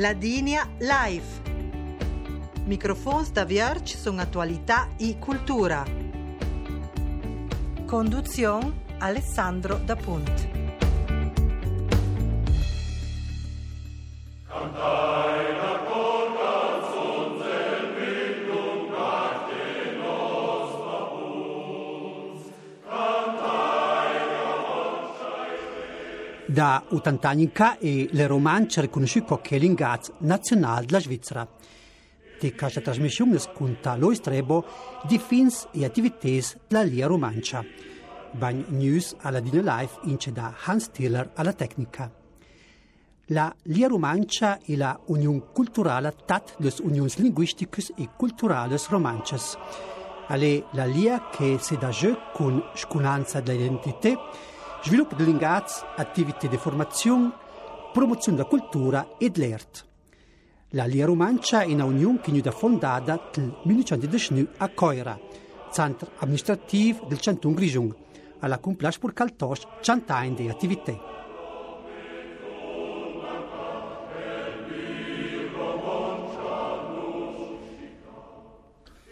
Ladinia Live. Microfons da Vierge sono attualità e cultura. Conduzione Alessandro Da Punt. Da Utantanica e le romance riconosciute come l'ingaz nazionale della Svizzera. Di questa trasmissione sconta lo estrebo di fins e attività della Lia Romancia. Bagn News alla Dina Life ince da Hans Tiller alla tecnica. La Lia Romancia e la Unione Culturale tat des Unions Linguisticus e Culturales Romances. Ale la Lia che si da jeu con sconanza dell'identità sviluppo dell'ingaz, attività di formazione, promozione della cultura e dell'art. La Lia Romancia è una unione che è fondata nel 1919 a Coira, centro amministrativo del Canton Grigion, alla complace per caltos cent'anni di attività.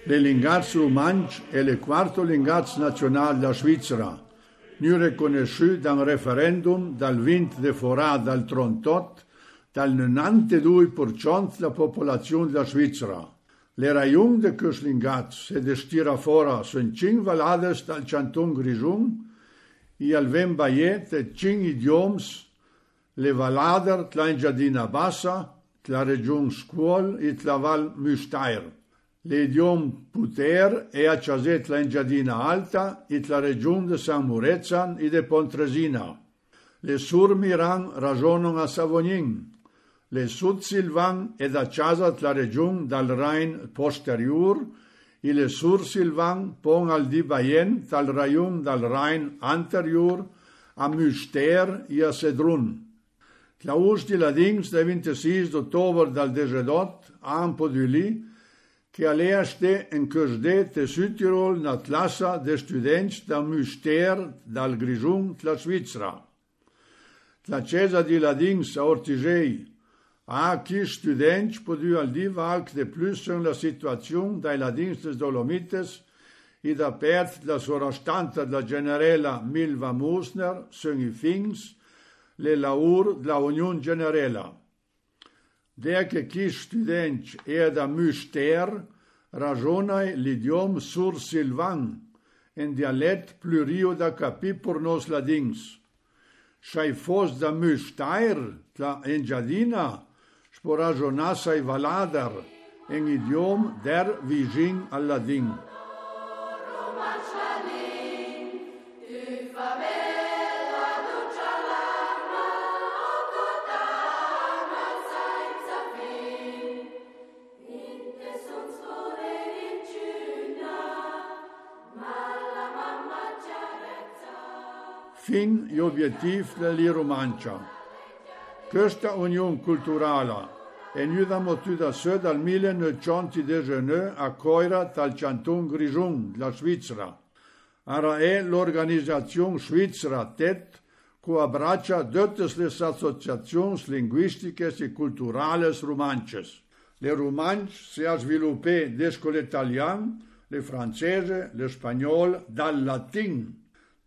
Le linguaggio romanç è il quarto linguaggio nazionale della Svizzera nu riconosciuto da un referendum dal 20 de forà dal 38 dal 92% della popolazione della Svizzera. Le rajon de Köslingats se destira fora sono cinque valades dal Canton Grisun e al ven baiet e cinque idioms le valader tla Giardina Bassa, tla region Scuol e tla Val Müstair. Le dion puter e a chaset la engiadina alta it la region de San Murezan e de Pontresina. Le sur miran rajonon a Savonin. Le sud silvan e da chasat la region dal Rhein posterior e le sur silvan pon al di Bayen tal rajon dal Rhein anterior a Müster e a Sedrun. La ust di la dings de 26 d'ottobre dal Degedot, ampo du li, de que aleaste en cosde te sutirol na classa d'estudents da muster dal grisum tla Svizra. La cesa di ladin sa ortigei, a qui studenti podu al di valc de plus en la situacion dai ladin des Dolomites i da perd la sorastanta de la generela Milva Musner, son i fins, le laur de la Unión Generela. Che chi studenți e da Müster rajonaj l'idiom sur silvan, en dialect plurio da capi por nos ladins. Shai fos da mystair, tla enjadina, sporajonasai valadar, en idiom der vigin al ladin. fin e objectiv de li romancha. Questa union culturala è nuda motuda se dal 1919 a Coira dal Chantun Grisun, la Svizzera. Ara è l'organizzazione svizzera TET co abbraccia e tutte le associazioni linguistiche e culturali romances. Le romances si è sviluppate desco l'italiano, le francese, le spagnolo, dal latino.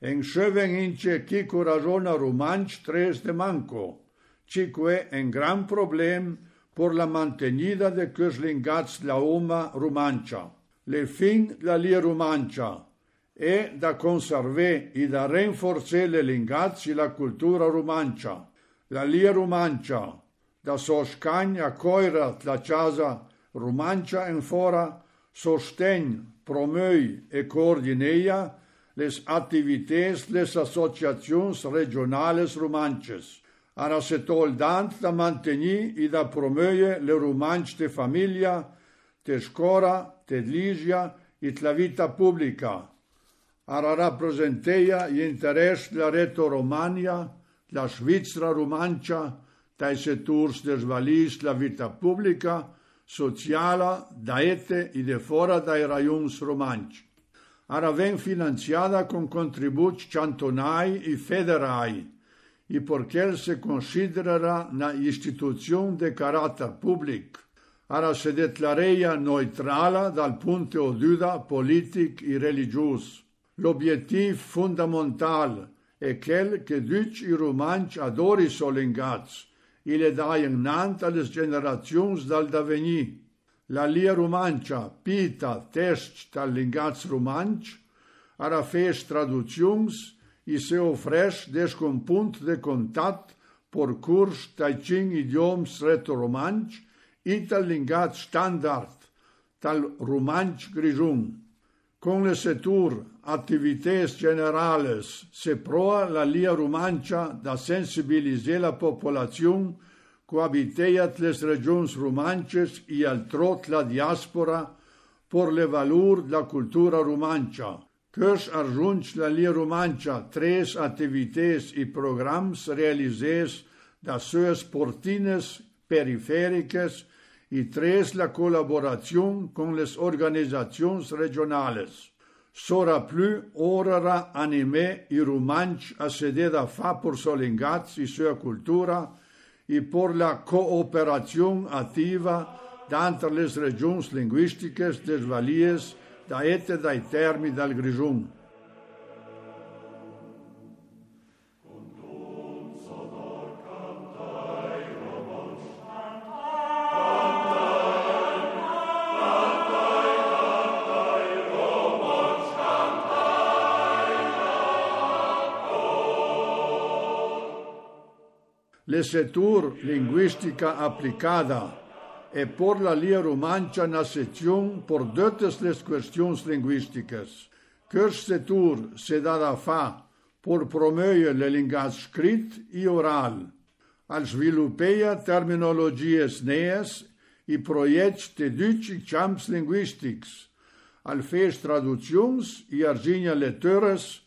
En ince chi corajona romanch tres de manco, cique en gran problem por la mantenida de lingats la oma romancha. Le fin la lia romancha e da conserve e da rinforzare le lingazzi la cultura romancha. La lia romancha da soscagna coira la casa romancha en fora sostegn, promöi e coordineia les activités les associacions regionales romanches. Ara se toldant da mantenir i da promoure le romanci de família, te scora, te ligia e la vita pubblica. Ara rappresenteia interesse la reto Romagna, la Svizzera romancia, dai settori des valis la vita pubblica, sociala, da ete e de fora dai raions romanci. ara ven finanziata con contributi cantonali e federali, i përker se considerara na institucion de karakter public, ara se detlareja neutrala dal punte o dyda politik i religjus. L'obiettiv fundamental e quel che dyq i rumanç adori solengac, i le dajën nant ales generacions dal davenir. La lia romancia, pita, test dall'ingaz romanci, ara fes traduzions e se ofreix des com punt de contat por curs tai cinc idioms reto-romanci i tal lingat standard, tal romanci grisum. Con le setur activités generales se proa la lia romancia da sensibiliser la populacion cohabiteiat les regions romances i al trot la diaspora por le valur la cultura romancia. Căs arjungi la lia romancia tres activités i programs realizés da sues portines periféricas y tres la colaboración con las organizaciones regionales. Sora plus orara anime i romanci a sededa fa por i sua cultura e per la cooperazione attiva d'entre le regioni linguistiche dels Valies, da et dai termini del Grigion. Le setur linguistica applicada e por la lia romancia na sección por dotes les questions linguisticas. Cărs setur se dada fa por promoie le lingas scrit i oral, al sviluppeia terminologies nees i proiects de duci champs linguistics, al fes traductions i arginia lettores,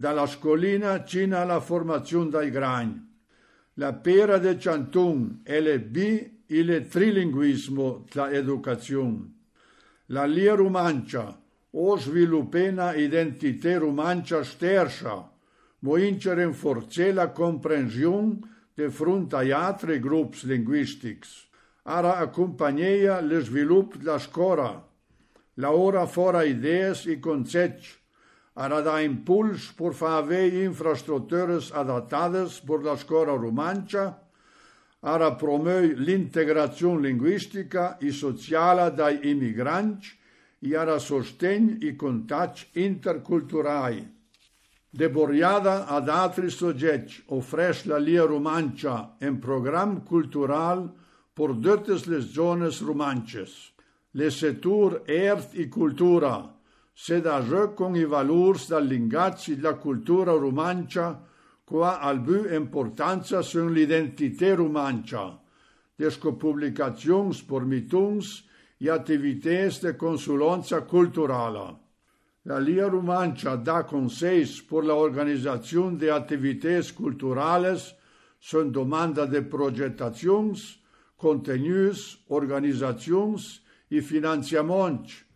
dalla scolina cina alla formazione dai grani. La pera de Chantun e le bi il trilinguismo la educazione. La lia romancia o sviluppena identità romancia stersa, mo incere in forze la comprensione de front a altri gruppi linguistici. Ara accompagneia le svilupp la scora, la ora fora idees i concetti, ara da impuls por haver infraestructures adaptades por la escola romanța, ara promoi l'integrazione linguistica e sociale dai immigranti e ara sostegn i contatti interculturali. Deboriada ad altri soggetti offres la lia romancia en program cultural por totes les zones romances. Le setur ert i cultura, se da con i valurs da lingazzi la cultura romancia qua al bu importanza sun l'identità romancia, desco publicazions mituns e attivités de consulenza culturala. La Lia Romancia da consells por la organización de activités culturales son domanda de projetacions, contenuts, organizacions e financiaments,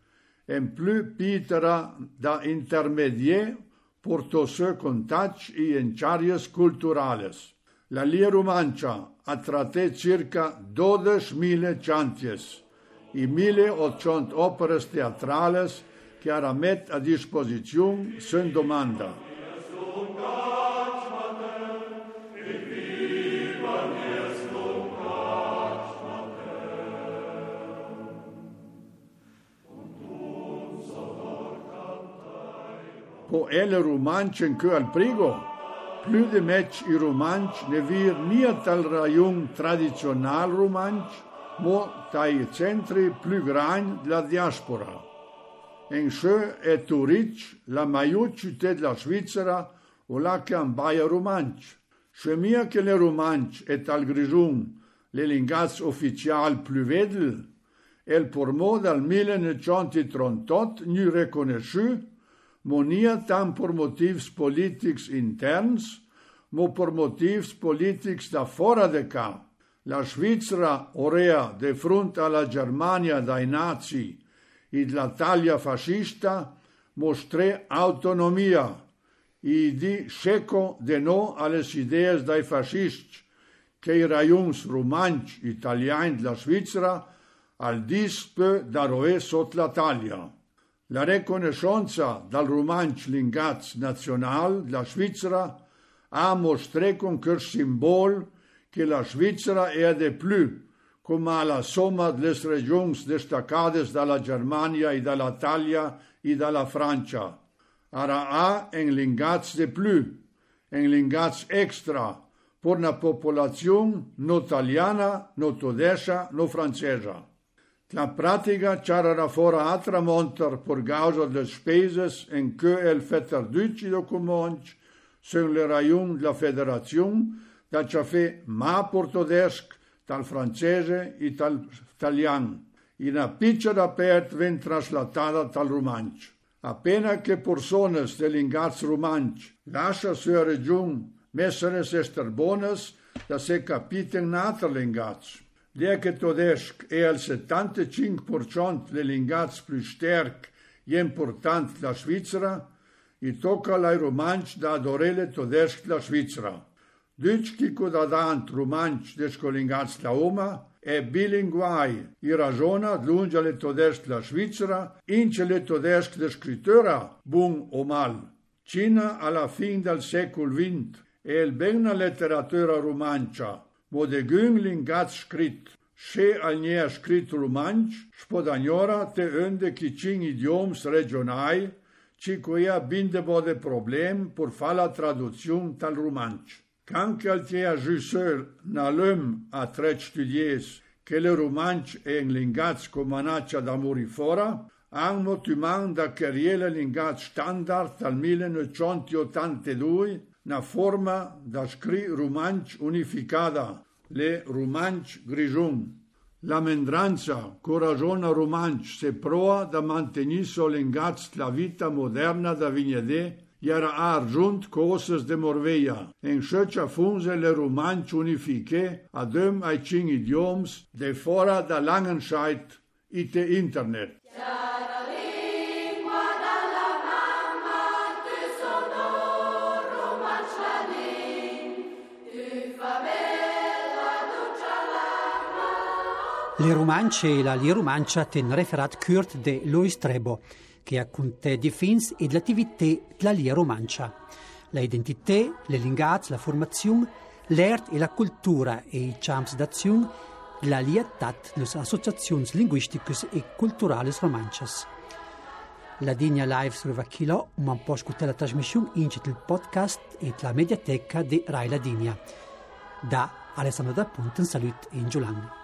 en plus pitera da intermedier por tosse contacts i enciarias culturales. La Lia Romancia ha traté circa 12.000 chanties i 1.800 operas teatrales che ara met a disposizione sen domanda. och eller romanchen al prigo. Plus de matchs i romanch ne vir niet al rajung tradicional romanch, mo taj centri plus grand de la diaspora. En sjö är e Turic, la majorité de la Svizzera och la kan baja romanch. Chemia que le romanch est al grisum, le lingas official plus vedel, el por mod al 1938 nu reconnaissue monia tam por motivs politics interns, mo por motivs politics da fora de ca. La Svizzera orea de fronte alla Germania dai nazi id la taglia fascista mostre autonomia i di seco de no alle idees dai fascisti che i raions romanci italiani della Svizzera al dispe da roe sot la taglia. La riconoscenza dal romanci lingaz nazional della Svizzera ha mostré con quel simbol che la Svizzera è de più come la somma delle regioni destacate dalla Germania e dall'Italia e dalla Francia. Ara ha un lingaz de più, un lingaz extra, per una popolazione no italiana, no tedesca, no francesa. La pratica c'era fora altra monter per causa delle spese in cui il fetterducci documenti sunt le raion la federazione da ci fe ma portodesc tal francese e tal italiano. In a piccola pert ven traslatata tal romanci. Appena che persone dell'ingaz romanci lascia sua regione messeres ester bones da se capiten nater l'ingaz. Leke todesc e al 75% dell'ingaz plus sterk e important la Svizzera, i tocca lai romanci da adorele todesc la Svizzera. Deci chi codadant romanci descolingaz la Oma e bilinguai i ragiona lunge le todesc la Svizzera, ince le todesc de scritura, bun o mal. Cina alla fin del secol XX e il benna letteratura romancia, Mode gynglin gat shkrit, she alnia shkrit rumanch, shpodanjora te önde ki qin idioms regionaj, ci kuja binde bode problem pur fala traducion tal rumanch. rumanç. Kan kjaltjeja gjysër na lum a tret studies, che le rumanç e nglingac komanaqja da murifora, ang mo ty man da kërjele lingac standard tal 1982 na forma da scri rumanch unificada. Le romanci grigiun. La mendranza, coragiona romanci, se proa da mantenir solengats la vita moderna da Vignede, era arjunt coses de Morveia, en șăcea funzele romanci unifiche, adem ai cin idioms, de fora da Langenscheid ite internet. Le romance e la lia romancia ten referat curt de Lois Trebo, che ha conté di fins e l'attività della lia romancia. La identità, le lingaz, la formazione, l'art e la cultura e i champs d'azione la lietat delle associazioni linguistiche e culturali romances. La Digna Live sur Vachilo, man può ascoltare la trasmissione in il podcast e la mediateca di Rai La Digna. Da Alessandro da Ponte, un saluto in Giulan.